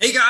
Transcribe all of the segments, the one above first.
Hey guys,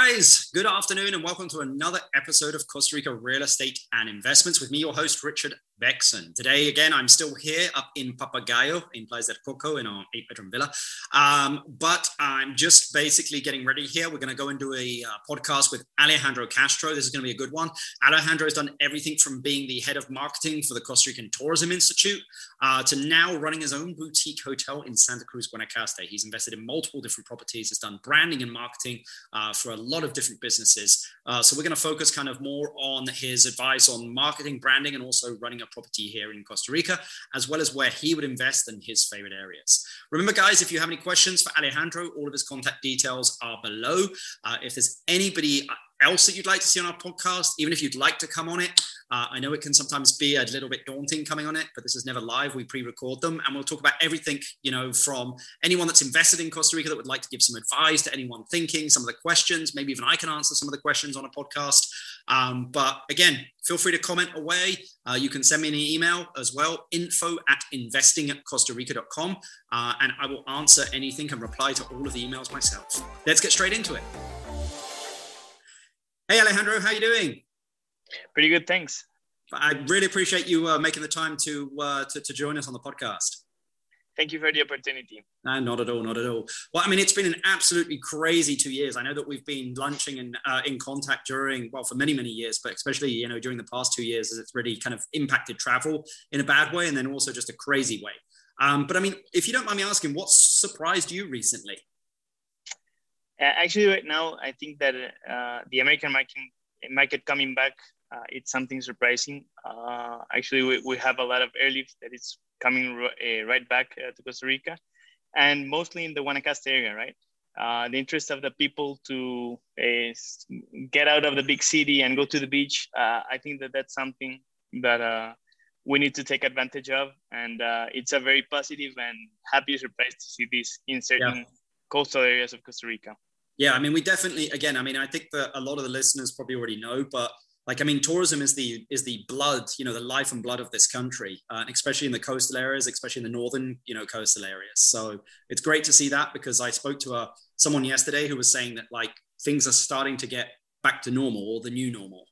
good afternoon and welcome to another episode of Costa Rica Real Estate and Investments with me, your host, Richard Bexon. Today, again, I'm still here up in Papagayo in Playa del Coco in our eight bedroom villa. Um, but I'm just basically getting ready here. We're going to go and do a uh, podcast with Alejandro Castro. This is going to be a good one. Alejandro has done everything from being the head of marketing for the Costa Rican Tourism Institute uh, to now running his own boutique hotel in Santa Cruz, Guanacaste. He's invested in multiple different properties, has done branding and marketing uh, for a lot of different businesses. Uh, so we're going to focus kind of more on his advice on marketing, branding, and also running a property here in Costa Rica, as well as where he would invest in his favorite areas. Remember, guys, if you have any questions for Alejandro, all of his contact details are below. Uh, if there's anybody else that you'd like to see on our podcast, even if you'd like to come on it, uh, I know it can sometimes be a little bit daunting coming on it, but this is never live. We pre-record them, and we'll talk about everything. You know, from anyone that's invested in Costa Rica that would like to give some advice to anyone thinking, some of the questions. Maybe even I can answer some of the questions on a podcast. Um, but again, feel free to comment away. Uh, you can send me an email as well, info at investing at Costa Rica.com, uh, and I will answer anything and reply to all of the emails myself. Let's get straight into it. Hey, Alejandro, how you doing? Pretty good, thanks. I really appreciate you uh, making the time to, uh, to, to join us on the podcast. Thank you for the opportunity. No, not at all, not at all. Well, I mean, it's been an absolutely crazy two years. I know that we've been lunching and uh, in contact during, well, for many, many years, but especially, you know, during the past two years, as it's really kind of impacted travel in a bad way and then also just a crazy way. Um, but I mean, if you don't mind me asking, what surprised you recently? Actually, right now, I think that uh, the American market, market coming back uh, it's something surprising. Uh, actually, we, we have a lot of airlift that is coming uh, right back uh, to Costa Rica, and mostly in the Guanacaste area, right? Uh, the interest of the people to uh, get out of the big city and go to the beach, I think that that's something that we need to take advantage of, and it's a very positive and happy surprise to see this in certain yeah. coastal areas of Costa Rica. Yeah, I mean, we definitely, again, I mean, I think that a lot of the listeners probably already know, but like i mean tourism is the is the blood you know the life and blood of this country uh, especially in the coastal areas especially in the northern you know coastal areas. So it's great to see that because i spoke to a uh, someone yesterday who was saying that like things are starting to get back to normal or the new normal.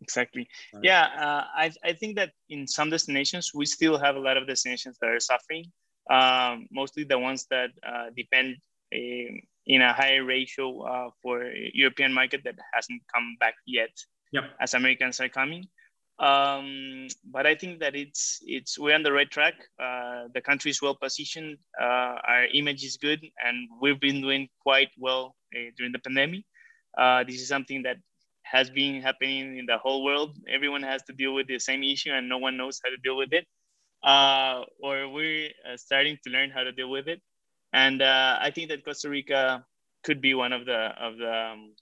Exactly. Yeah uh, I, I think that in some destinations we still have a lot of destinations that are suffering um, mostly the ones that uh, depend um, in a higher ratio uh, for European market that hasn't come back yet yep. as Americans are coming. Um, but I think that it's it's we're on the right track. Uh, the country is well positioned. Uh, our image is good, and we've been doing quite well uh, during the pandemic. Uh, this is something that has been happening in the whole world. Everyone has to deal with the same issue, and no one knows how to deal with it. Uh, or we're starting to learn how to deal with it and uh, I think that Costa Rica could be one of the of the um,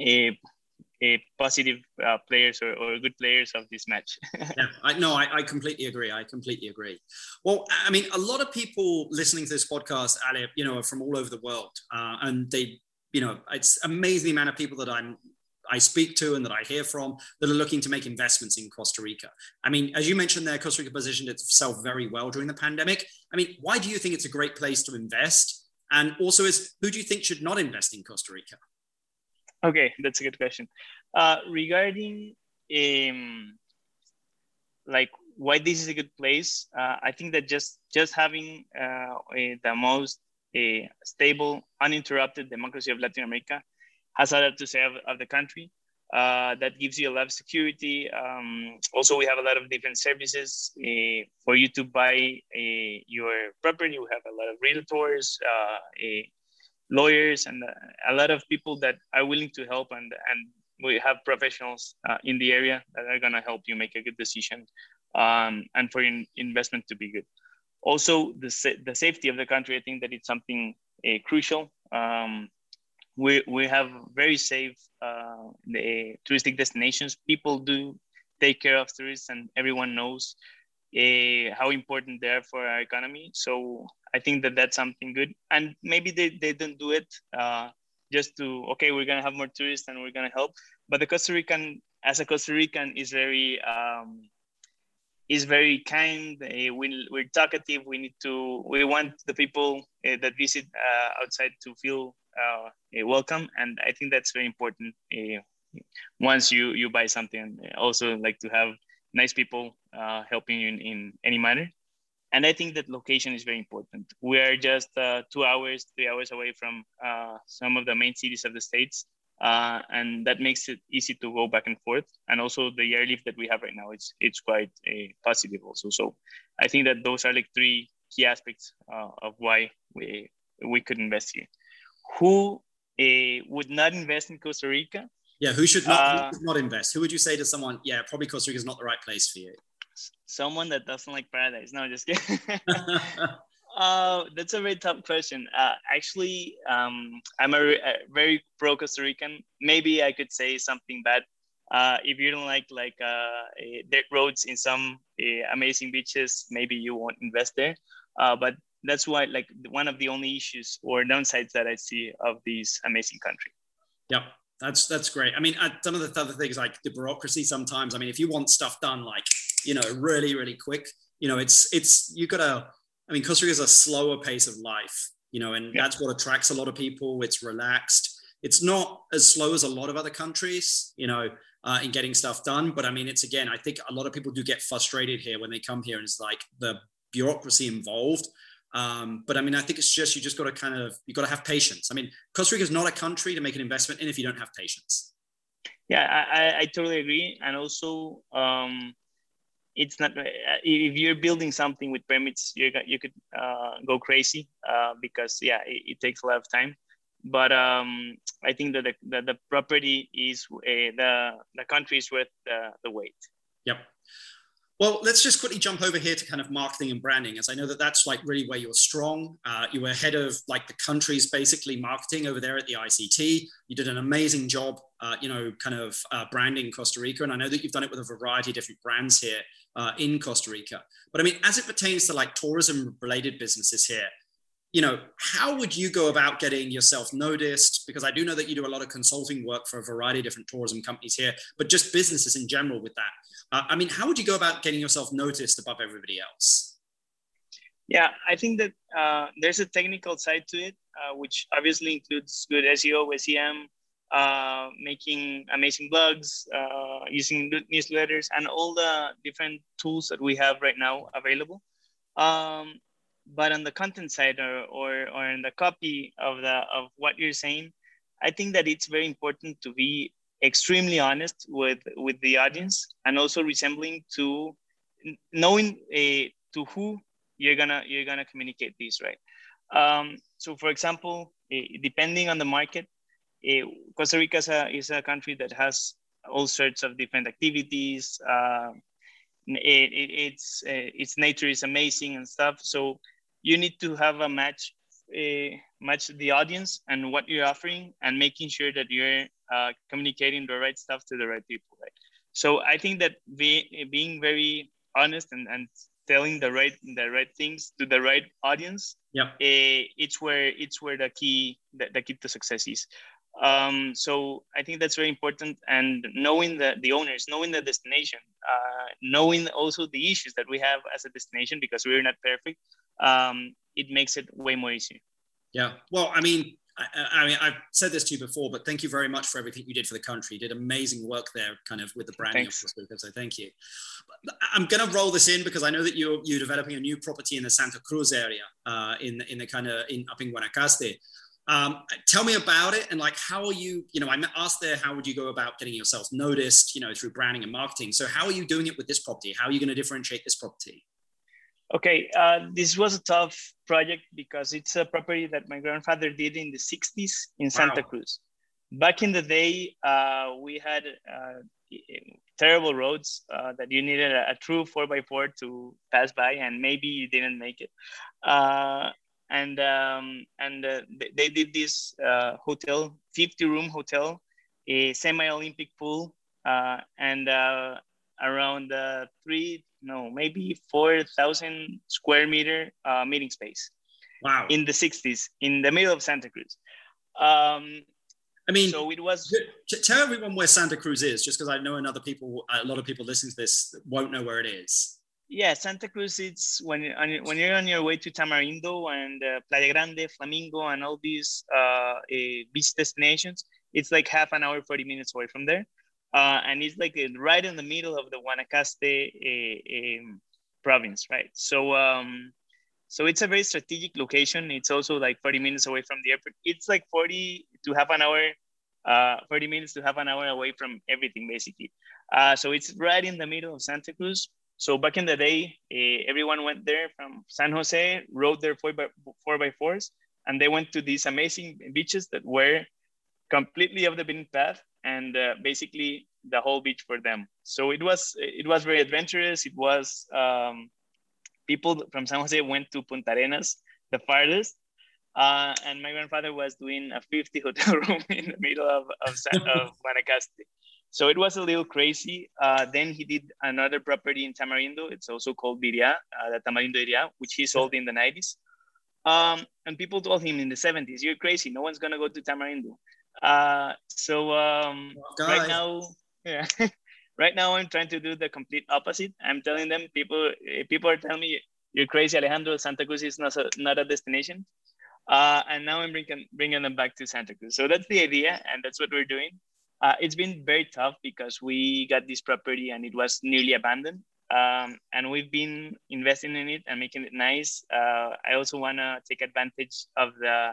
a, a positive uh, players or, or good players of this match. yeah, I, no, I, I, completely agree. I completely agree. Well, I mean, a lot of people listening to this podcast, Ali, you know, are from all over the world, uh, and they, you know, it's amazing amount of people that I'm I speak to and that I hear from that are looking to make investments in Costa Rica. I mean, as you mentioned there, Costa Rica positioned itself very well during the pandemic. I mean, why do you think it's a great place to invest? And also, is who do you think should not invest in Costa Rica? Okay, that's a good question. Uh, regarding um, like why this is a good place, uh, I think that just just having uh, the most stable, uninterrupted democracy of Latin America has a lot to say of, of the country. Uh, that gives you a lot of security. Um, also, we have a lot of different services uh, for you to buy uh, your property. We have a lot of realtors, uh, lawyers, and uh, a lot of people that are willing to help. And, and we have professionals uh, in the area that are going to help you make a good decision um, and for investment to be good. Also, the, sa- the safety of the country, I think that it's something crucial. Um, we, we have very safe uh, the touristic destinations. People do take care of tourists, and everyone knows uh, how important they are for our economy. So I think that that's something good. And maybe they, they don't do it uh, just to, okay, we're to have more tourists and we're to help. But the Costa Rican, as a Costa Rican, is very, um, is very kind. Uh, we, we're talkative. We need to. We want the people uh, that visit uh, outside to feel uh, welcome, and I think that's very important. once you you buy something, also like to have nice people helping you in, in any manner and I think that location is very important. We are just uh, two hours, three hours away from uh, some of the main cities of the states, uh, and that makes it easy to go back and forth. And also the airlift that we have right now, it's it's quite uh, positive also. So I think that those are like three key aspects uh, of why we we could invest here. Who uh, would not invest in Costa Rica? Yeah, who should not, who should not invest? Who would you say to someone? Yeah, probably Costa Rica is not the right place for you someone that doesn't like paradise. No, just kidding. uh, that's a very tough question. Uh, actually, um, I'm a, a, very pro Costa Rican. Maybe I could say something bad. Uh, if you don't like like uh, dirt roads in some uh, amazing beaches, maybe you won't invest there. Uh, but that's why like one of the only issues or downsides that I see of these amazing country. Yeah, That's that's great. I mean, some of the other things like the bureaucracy. Sometimes, I mean, if you want stuff done like you know, really, really quick. You know, it's it's you gotta. I mean, Costa Rica is a slower pace of life, you know, and yeah. that's what attracts a lot of people. It's relaxed. It's not as slow as a lot of other countries, you know, uh, in getting stuff done. But I mean, it's again, I think a lot of people do get frustrated here when they come here, and it's like the bureaucracy involved. Um, but I mean, I think it's just you just got to kind of you got to have patience. I mean, Costa Rica is not a country to make an investment in if you don't have patience. Yeah, I, I totally agree, and also um, it's not uh, if you're building something with permits you you could uh, go crazy uh, because yeah it, it, takes a lot of time but um, I think that the, the, the property is uh, the the country is worth the, the wait. Yep. Well, let's just quickly jump over here to kind of marketing and branding, as I know that that's like really where you're strong. Uh, you were head of like the country's basically marketing over there at the ICT. You did an amazing job, uh, you know, kind of uh, branding Costa Rica, and I know that you've done it with a variety of different brands here uh, in Costa Rica. But I mean, as it pertains to like tourism related businesses here, you know, how would you go about getting yourself noticed? Because I do know that you do a lot of consulting work for a variety of different tourism companies here, but just businesses in general with that. Uh, I mean, how would you go about getting yourself noticed above everybody else? Yeah, I think that uh, there's a technical side to it, uh, which obviously includes good SEO, SEM, uh, making amazing blogs, uh, using newsletters, and all the different tools that we have right now available. Um, but on the content side or, or, or in the copy of, the, of what you're saying, I think that it's very important to be extremely honest with, with the audience and also resembling to knowing uh, to who you're gonna you're gonna communicate this right um, so for example uh, depending on the market uh, Costa Rica is a, is a country that has all sorts of different activities. Uh, it, it, it's uh, its nature is amazing and stuff. So you need to have a match, uh, match the audience and what you're offering, and making sure that you're uh, communicating the right stuff to the right people. Right. So I think that be, being very honest and, and telling the right the right things to the right audience yeah uh, it's where it's where the key the, the key to success is um, so I think that's very important. And knowing the, the owners, knowing the destination, uh, knowing also the issues that we have as a destination because we're not perfect, um, it makes it way more easy. Yeah. Well, I mean, I, I, mean, I've said this to you before, but thank you very much for everything you did for the country. You did amazing work there, kind of with the branding Thanks. of So thank you. I'm going to roll this in because I know that you're you're developing a new property in the Santa Cruz area, uh, in in the kind of in up in Guanacaste. Um, tell me about it and like how are you, you know, I asked there, how would you go about getting yourself noticed, you know, through branding and marketing. So how are you doing it with this property? How are you going to differentiate this property? Okay, uh, this was a tough project because it's a property that my grandfather did in the 60s in Santa wow. Cruz. Back in the day, uh, we had uh, terrible roads uh, that you needed a, a, true 4x4 to pass by, and maybe you didn't make it. Uh, and um, and uh, they, did this uh, hotel, 50 room hotel, a semi Olympic pool, uh, and uh, around uh, three, no, maybe 4,000 square meter uh, meeting space. Wow. In the 60s, in the middle of Santa Cruz. Um, I mean, so it was. Tell everyone where Santa Cruz is, just because I know another people, a lot of people listening to this won't know where it is yeah, Santa Cruz. It's when when you're on your way to Tamarindo and uh, Playa Grande, Flamingo, and all these uh, beach destinations. It's like half an hour, forty minutes away from there, uh, and it's like right in the middle of the Guanacaste um, province, right? So, um, so it's a very strategic location. It's also like forty minutes away from the airport. It's like forty to half an hour, uh, forty minutes to half an hour away from everything, basically. Uh, so it's right in the middle of Santa Cruz so back in the day, uh, everyone went there from San Jose, rode their four by four by fours, and they went to these amazing beaches that were completely off the beaten path, and uh, basically the whole beach for them. So it was it was very adventurous. It was um, people from San Jose went to Puntarenas, the farthest, uh, and my grandfather was doing a 50 hotel room in the middle of of, of Guanacaste. So it was a little crazy. Uh, then he did another property in Tamarindo. It's also called Diria, uh, the Tamarindo area, which he sold in the 90s. Um, and people told him in the 70s, you're crazy. No one's going to go to Tamarindo. Uh, so um, right now, yeah, right now I'm trying to do the complete opposite. I'm telling them people, eh, people are telling me you're crazy, Alejandro. Santa Cruz is not a, not a destination. Uh, and now I'm bringing, bringing them back to Santa Cruz. So that's the idea. And that's what we're doing. Uh, it's been very tough because we got this property and it was nearly abandoned. Um, and we've been investing in it and making it nice. Uh, I also want to take advantage of the,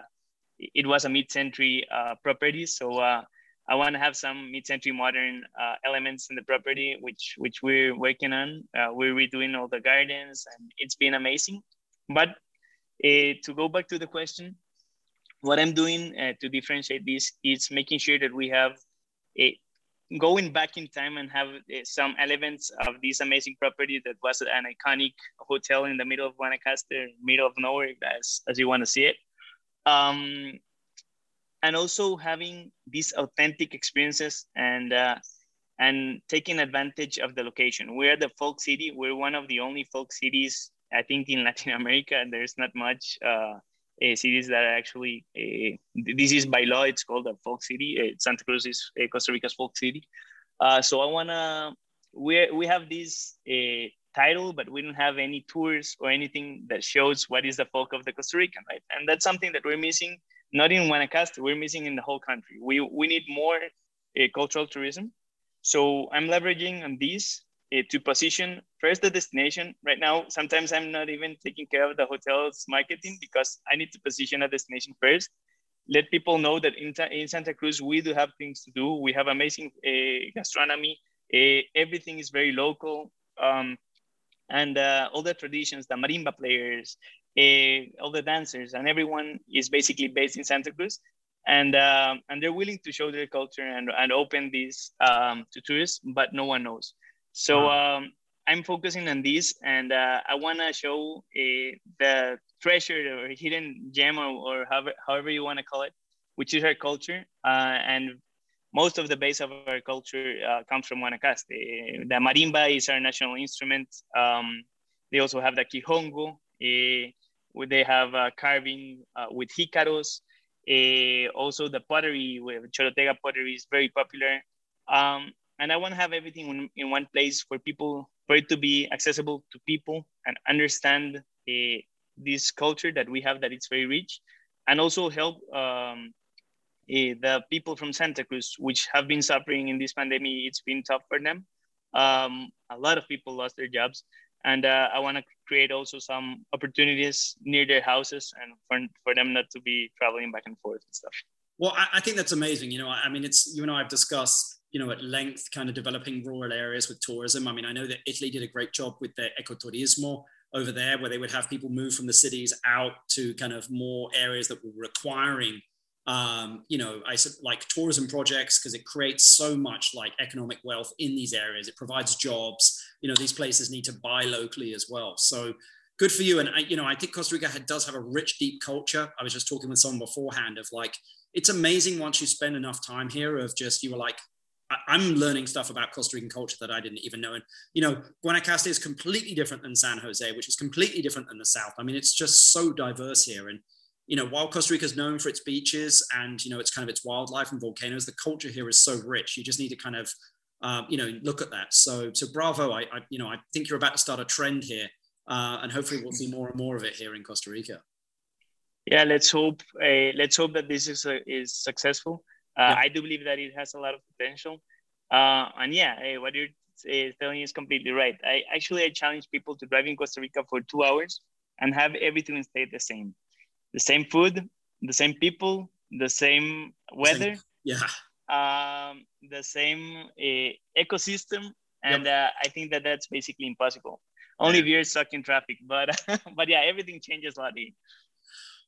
it was a mid-century uh, property. So uh, I want to have some mid-century modern uh, elements in the property, which, which we're working on. Uh, we're redoing all the gardens and it's been amazing. But to go back to the question, what I'm doing to differentiate this is making sure that we have it, going back in time and have uh, some elements of this amazing property that was an iconic hotel in the middle of Guanacaste, middle of nowhere, as, as you want to see it. Um, and also having these authentic experiences and uh, and taking advantage of the location. We're the folk city. We're one of the only folk cities, I think, in Latin America. There's not much uh, uh, cities that are actually uh, this is by law it's called a folk city uh, santa cruz is uh, costa rica's folk city. Uh, so i want to we we have this uh, title but we don't have any tours or anything that shows what is the folk of the costa rican right? And that's something that we're missing not in guanacaste we're missing in the whole country. We we need more cultural tourism. So i'm leveraging on this uh, to position first the destination. Right now, sometimes I'm not even taking care of the hotel's marketing because I need to position a destination first. Let people know that in, in Santa Cruz, we do have things to do. We have amazing uh, gastronomy. Uh, everything is very local. Um, and uh, all the traditions, the marimba players, uh, all the dancers, and everyone is basically based in Santa Cruz. And, um, and they're willing to show their culture and, and open this um, to tourists, but no one knows. So wow. um, I'm focusing on this, and uh, I want to show uh, the treasure or hidden gem, or, or however, however you want to call it, which is our culture. Uh, and most of the base of our culture uh, comes from Guanacaste. The marimba is our national instrument. Um, they also have the quijongo. Uh, they have uh, carving with jicaros. also, the pottery with Chorotega pottery is very popular. Um, and I want to have everything in, one place for people, for it to be accessible to people and understand uh, this culture that we have that it's very rich, and also help um, uh, the people from Santa Cruz, which have been suffering in this pandemic. It's been tough for them. Um, a lot of people lost their jobs, and uh, I want to create also some opportunities near their houses and for, for them not to be traveling back and forth and stuff. Well, I, I think that's amazing. You know, I mean, it's you and I have discussed you know, at length, kind of developing rural areas with tourism. I mean, I know that Italy did a great job with their agriturismo over there, where they would have people move from the cities out to kind of more areas that were requiring, um, you know, I said like tourism projects because it creates so much like economic wealth in these areas. It provides jobs. You know, these places need to buy locally as well. So good for you. And I, you know, I think Costa Rica does have a rich, deep culture. I was just talking with someone beforehand of like, it's amazing once you spend enough time here of just you were like I'm learning stuff about Costa Rican culture that I didn't even know. And, you know, Guanacaste is completely different than San Jose, which is completely different than the South. I mean, it's just so diverse here. And, you know, while Costa Rica is known for its beaches and, you know, it's kind of its wildlife and volcanoes, the culture here is so rich. You just need to kind of uh, you know, look at that. So, so bravo. I, I, you know, I think you're about to start a trend here, uh, and hopefully we'll see more and more of it here in Costa Rica. Yeah, let's hope. Uh, let's hope that this is uh, is successful. Uh, yeah. I do believe that it has a lot of potential. Uh, and yeah, what you're telling is completely right. I actually I challenge people to drive in Costa Rica for two hours and have everything stay the same, the same food, the same people, the same weather. Same, yeah. Um, the same uh, ecosystem, and yep. uh, I think that that's basically impossible. Only yeah. if you're stuck in traffic, but but yeah, everything changes a lot.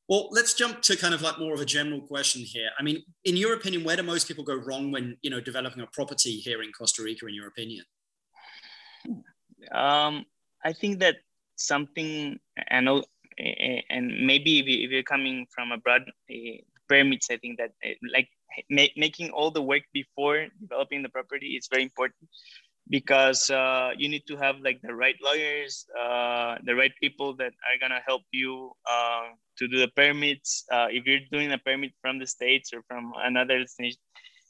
Well, let's jump to kind of like more of a general question here. I mean, in your opinion, where do most people go wrong when you know developing a property here in Costa Rica? In your opinion? Um, I think that something, and and maybe if you're coming from abroad, uh, permits. I think that uh, like ma- making all the work before developing the property is very important because uh, you need to have like the right lawyers, uh, the right people that are gonna help you uh, to do the permits. Uh, if you're doing a permit from the states or from another destination,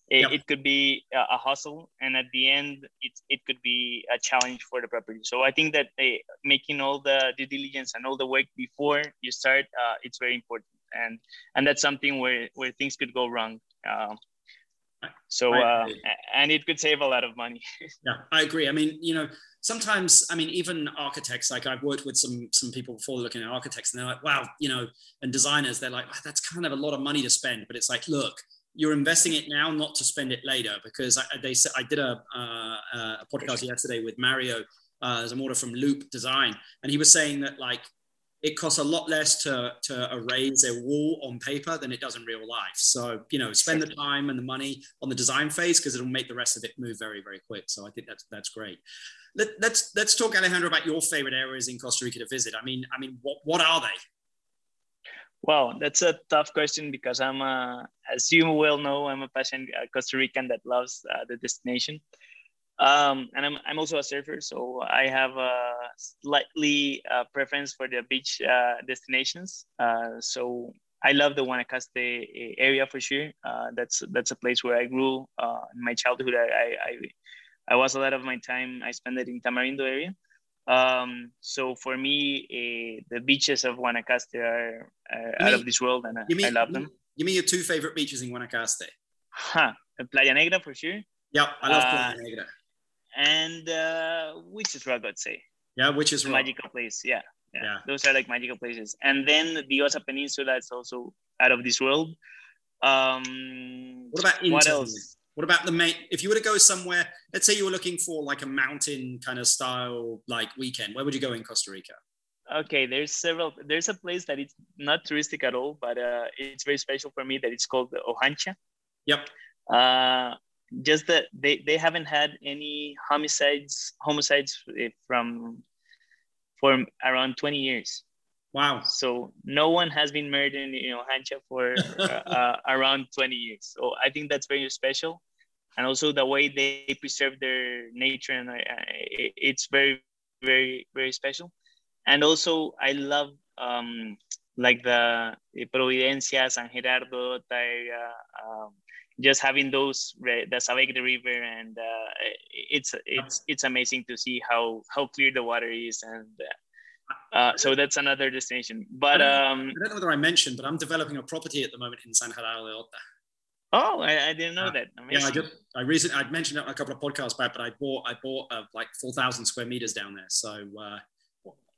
it, yep. it could be a, hustle, and at the end, it it could be a challenge for the property. So I think that uh, making all the due diligence and all the work before you start, uh, it's very important, and and that's something where where things could go wrong. Um, so uh, and it could save a lot of money. Yeah i agree. I mean you know sometimes i mean even architects like i've worked with some some people before looking at architects and they're like wow you know and designers they're like that's kind of a lot of money to spend. But it's like look you're investing it now not to spend it later because I, they said i did a, uh, a podcast yesterday with mario uh, there's a order from loop design and he was saying that like it costs a lot less to, to erase a wall on paper than it does in real life. So, you know, spend the time and the money on the design phase because it'll make the rest of it move very, very quick. So I think that's that's great. Let, us let's, let's talk, Alejandro, about your favorite areas in Costa Rica to visit. I mean, I mean, what, what are they? Well, that's a tough question because I'm a, as you well know, I'm a passionate Costa Rican that loves uh, the destination. Um, and I'm, I'm also a surfer, so I have a slightly uh, preference for the beach uh, destinations. Uh, so I love the Guanacaste uh, area for sure. Uh, that's that's a place where I grew uh, in my childhood. I, I, I was a lot of my time I spent it in Tamarindo area. Um, so for me, the beaches of Guanacaste are, are out of this world, and I, I love them. Give me your two favorite beaches in Guanacaste. Huh. Playa Negra for sure. Yeah, I love Playa Negra and uh, Witches Rock, I'd say. Yeah, Witches Rock. Magical place. Yeah, yeah, yeah. Those are like magical places. And then the Osa Peninsula is also out of this world. Um, what about what else? What about the main? If you were to go somewhere, let's say you were looking for like a mountain kind of style like weekend, where would you go in Costa Rica? Okay, there's several. There's a place that it's not touristic at all, but uh, it's very special for me. That it's called Hojancha. Yep. Uh, just that they, they haven't had any homicides homicides eh, from for around 20 years. Wow. So no one has been murdered in you know Hojancha for uh, uh, around 20 years. So i think that's very special. And also the way they preserve their nature and uh, it's very very very special. And also i love um, like the providencia san gerardo area um, just having those the Savegre River and uh, it's it's it's amazing to see how how clear the water is and uh, uh so that's another destination. But I don't, um, I don't know whether I mentioned, but I'm developing a property at the moment in San Gerardo de Dota. Oh, I, I didn't know uh, that. Amazing. Yeah, I just I recently I mentioned it a couple of podcasts back, but I bought I bought uh, like four thousand square meters down there, so uh,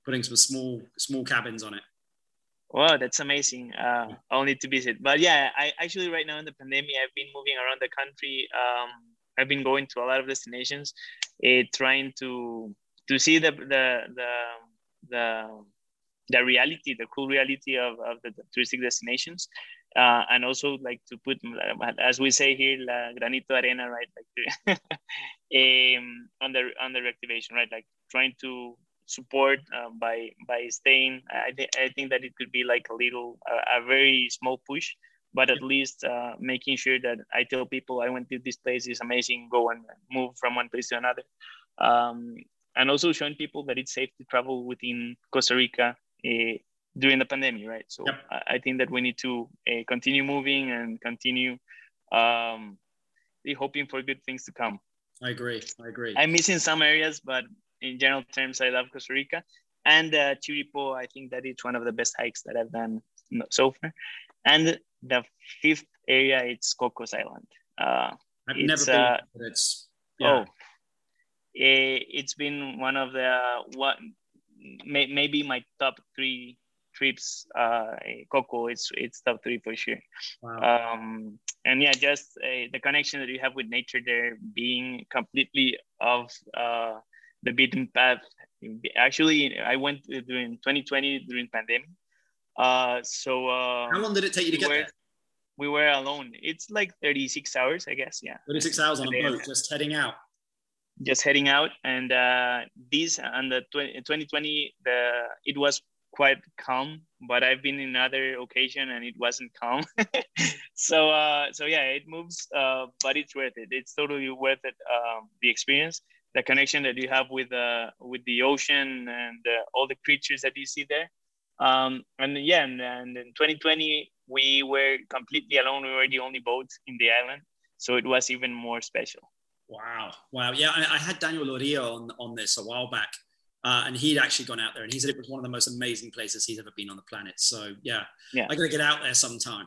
putting some small small cabins on it. Wow, that's amazing. Uh, I'll need to visit. But yeah, I actually right now in the pandemic, I've been moving around the country. Um, I've been going to a lot of destinations, uh, trying to to see the the the the, the reality, the cool reality of, of the, the touristic destinations, uh, and also like to put, as we say here, la granito arena, right? Like um, on the on the reactivation, right? Like trying to support uh, by by staying. I, th- I think that it could be like a little a, a very small push, but at least uh, making sure that I tell people I went to this place is amazing. Go and move from one place to another, um, and also showing people that it's safe to travel within Costa Rica. Uh, during the pandemic, right? So yep. I, I, think that we need to uh, continue moving and continue um, hoping for good things to come. I agree. I agree. I'm missing some areas, but in general terms, I love Costa Rica. And uh, Chirripó, I think that it's one of the best hikes that I've done so far. And the fifth area, it's Cocos Island. Uh, I've never been, uh, but it's yeah. oh, it, it's been one of the what may, maybe my top three trips. Uh, Coco, it's it's top three for sure. Wow. Um, and yeah, just uh, the connection that you have with nature there, being completely of uh, the beaten path. Actually, I went during 2020 during pandemic. Uh, so uh, how long did it take you to get were, there? We were alone. It's like 36 hours, I guess. Yeah. 36 hours on a boat, just heading out. Just heading out, and uh, this and the 20, 2020, the it was quite calm but i've been in other occasion and it wasn't calm so uh so yeah it moves uh but it's worth it it's totally worth it um the experience the connection that you have with uh with the ocean and uh, all the creatures that you see there. Um and yeah and, and in 2020 we were completely alone. We were the only boat in the island. So it was even more special. Wow. Wow. Yeah i, I had daniel loria on on this a while back uh, and he'd actually gone out there and he said it was one of the most amazing places he's ever been on the planet. So yeah, yeah. I got to get out there sometime.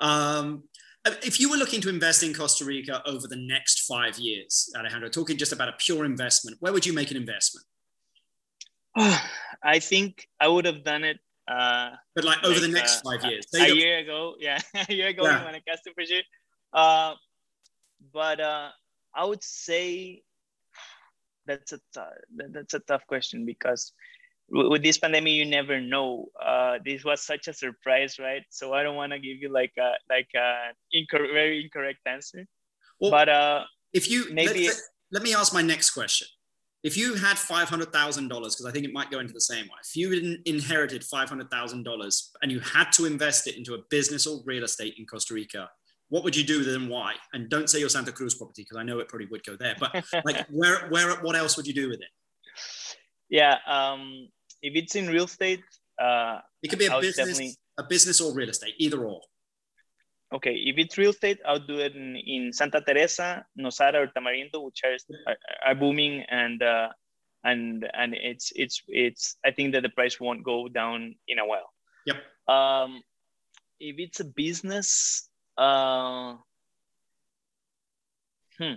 Um, if you were looking to invest in Costa Rica over the next five years, Alejandro, talking just about a pure investment, where would you make an investment? I think I would have done it. Uh, but like over like, the next uh, five years, a, a year ago, yeah, a year ago yeah. Guanacaste for sure. Uh, but uh, I would say that's a t- that's a tough question because with this pandemic you never know uh, this was such a surprise right so i don't want to give you like a like a very incorrect answer well, but uh if you maybe let, let me ask my next question if you had $500,000, because I think it might go into the same way, if you inherited $500,000 and you had to invest it into a business or real estate in Costa Rica, what would you do with it and why? And don't say your Santa Cruz property because I know it probably would go there. But like, where, where, what else would you do with it? Yeah, um, if it's in real estate, uh, it could be a business, definitely... a business or real estate, either or. Okay, if it's real estate, I'll do it in, in Santa Teresa, Nosara, or Tamarindo, which are, are, are booming, and uh, and and it's it's it's. I think that the price won't go down in a while. Yep. Um, if it's a business, uh, hmm.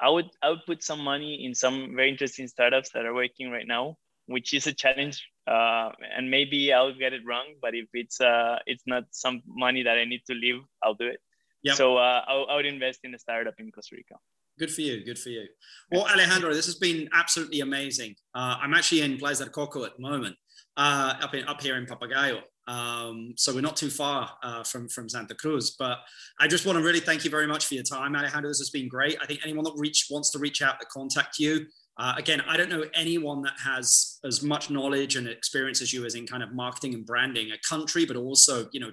I would I would put some money in some very interesting startups that are working right now, which is a challenge. Uh, and maybe I'll get it wrong, but if it's uh, it's not some money that I need to leave, I'll do it. Yep. So uh, I, I would invest in a startup in Costa Rica. Good for you. Good for you. Well, Alejandro, this has been absolutely amazing. Uh, I'm actually in Playa del Coco at the moment, uh, up in up here in Papagayo, um, so we're not too far uh, from, from Santa Cruz. But I just want to really thank you very much for your time, Alejandro. This has been great. I think anyone that reach wants to reach out to contact you. Uh, again, I don't know anyone that has as much knowledge and experience as you as in kind of marketing and branding a country, but also, you know,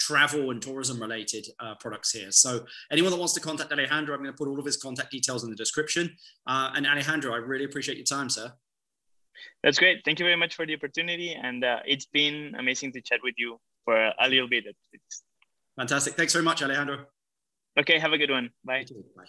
travel and tourism related uh, products here. So anyone that wants to contact Alejandro, I'm going to put all of his contact details in the description. Uh, and Alejandro, I really appreciate your time, sir. That's great. Thank you very much for the opportunity. And uh, it's been amazing to chat with you for a little bit. Fantastic. Thanks very much, Alejandro. Okay. Have a good one. Bye. Bye.